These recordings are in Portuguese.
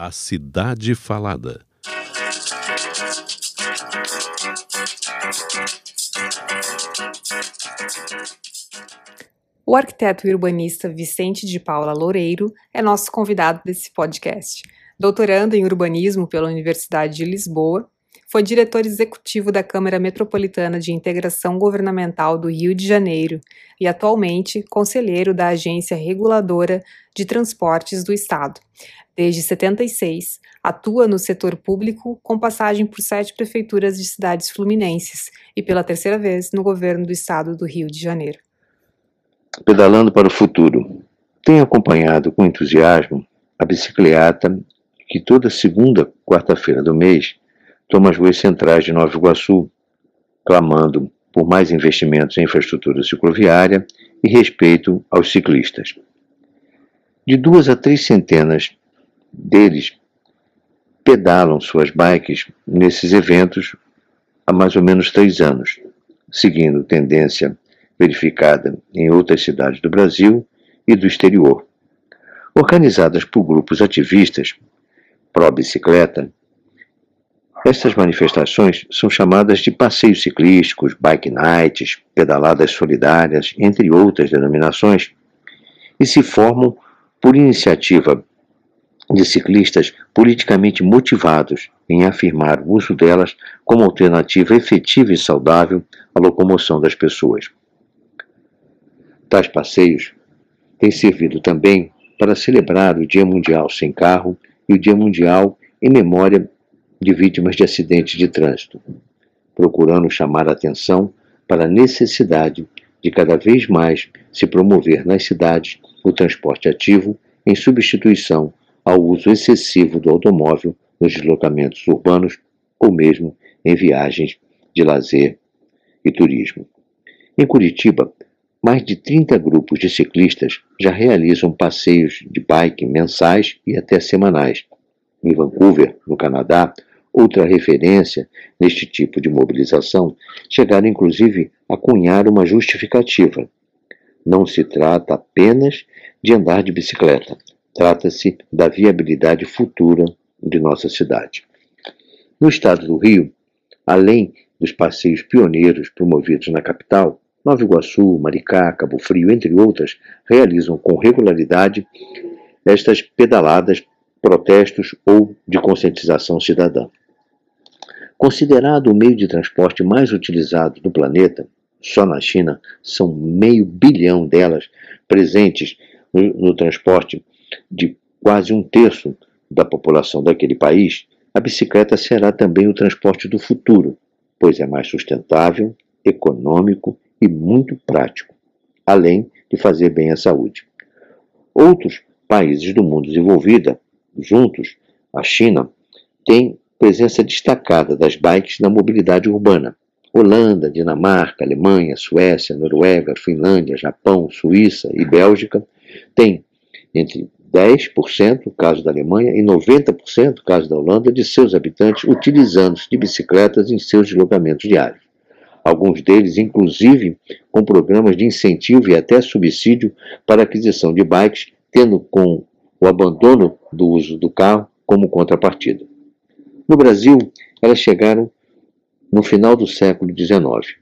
A Cidade Falada. O arquiteto e urbanista Vicente de Paula Loureiro é nosso convidado desse podcast. Doutorando em urbanismo pela Universidade de Lisboa, foi diretor executivo da Câmara Metropolitana de Integração Governamental do Rio de Janeiro e atualmente conselheiro da Agência Reguladora de Transportes do Estado. Desde 76, atua no setor público com passagem por sete prefeituras de cidades fluminenses e pela terceira vez no governo do estado do Rio de Janeiro. Pedalando para o futuro. Tenho acompanhado com entusiasmo a bicicleta que toda segunda quarta-feira do mês toma as ruas centrais de Nova Iguaçu, clamando por mais investimentos em infraestrutura cicloviária e respeito aos ciclistas. De duas a três centenas deles pedalam suas bikes nesses eventos há mais ou menos três anos, seguindo tendência verificada em outras cidades do Brasil e do exterior. Organizadas por grupos ativistas pró-bicicleta, estas manifestações são chamadas de passeios ciclísticos, bike nights, pedaladas solidárias, entre outras denominações, e se formam por iniciativa de ciclistas politicamente motivados em afirmar o uso delas como alternativa efetiva e saudável à locomoção das pessoas. Tais passeios têm servido também para celebrar o Dia Mundial Sem Carro e o Dia Mundial em memória de vítimas de acidentes de trânsito, procurando chamar a atenção para a necessidade de cada vez mais se promover nas cidades o transporte ativo em substituição ao uso excessivo do automóvel nos deslocamentos urbanos ou mesmo em viagens de lazer e turismo. Em Curitiba, mais de 30 grupos de ciclistas já realizam passeios de bike mensais e até semanais. Em Vancouver, no Canadá, outra referência neste tipo de mobilização, chegaram inclusive a cunhar uma justificativa. Não se trata apenas de andar de bicicleta, trata-se da viabilidade futura de nossa cidade. No estado do Rio, além dos passeios pioneiros promovidos na capital, Nova Iguaçu, Maricá, Cabo Frio, entre outras, realizam com regularidade estas pedaladas, protestos ou de conscientização cidadã. Considerado o meio de transporte mais utilizado do planeta, só na China são meio bilhão delas presentes no, no transporte de quase um terço da população daquele país, a bicicleta será também o transporte do futuro, pois é mais sustentável, econômico e muito prático, além de fazer bem à saúde. Outros países do mundo desenvolvido, juntos, a China, têm presença destacada das bikes na mobilidade urbana. Holanda, Dinamarca, Alemanha, Suécia, Noruega, Finlândia, Japão, Suíça e Bélgica têm entre 10%, no caso da Alemanha, e 90%, no caso da Holanda, de seus habitantes utilizando-se de bicicletas em seus deslocamentos diários. Alguns deles, inclusive, com programas de incentivo e até subsídio para aquisição de bikes, tendo com o abandono do uso do carro como contrapartida. No Brasil, elas chegaram no final do século XIX.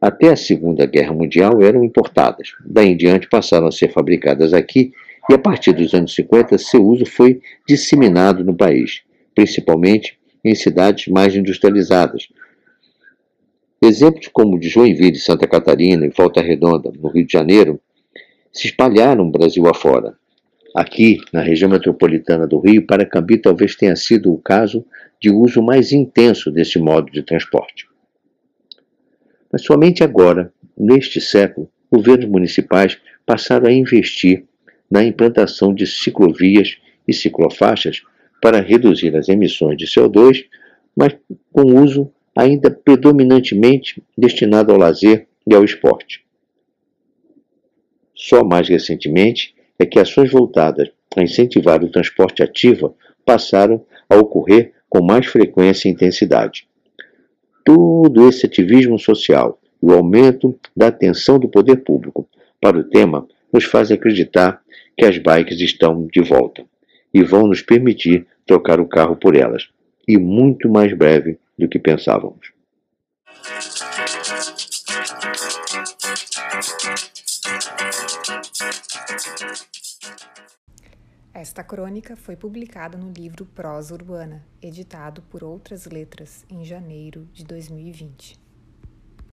Até a Segunda Guerra Mundial eram importadas. Daí em diante passaram a ser fabricadas aqui e a partir dos anos 50 seu uso foi disseminado no país, principalmente em cidades mais industrializadas. Exemplos como de Joinville, Santa Catarina e Volta Redonda, no Rio de Janeiro, se espalharam Brasil afora. Aqui, na região metropolitana do Rio, Paracambi talvez tenha sido o caso de uso mais intenso desse modo de transporte. Mas somente agora, neste século, governos municipais passaram a investir na implantação de ciclovias e ciclofaixas para reduzir as emissões de CO2, mas com uso ainda predominantemente destinado ao lazer e ao esporte. Só mais recentemente é que ações voltadas a incentivar o transporte ativo passaram a ocorrer com mais frequência e intensidade. Todo esse ativismo social e o aumento da atenção do poder público para o tema nos faz acreditar que as bikes estão de volta e vão nos permitir trocar o carro por elas, e muito mais breve do que pensávamos. Esta crônica foi publicada no livro Prosa Urbana, editado por Outras Letras, em janeiro de 2020.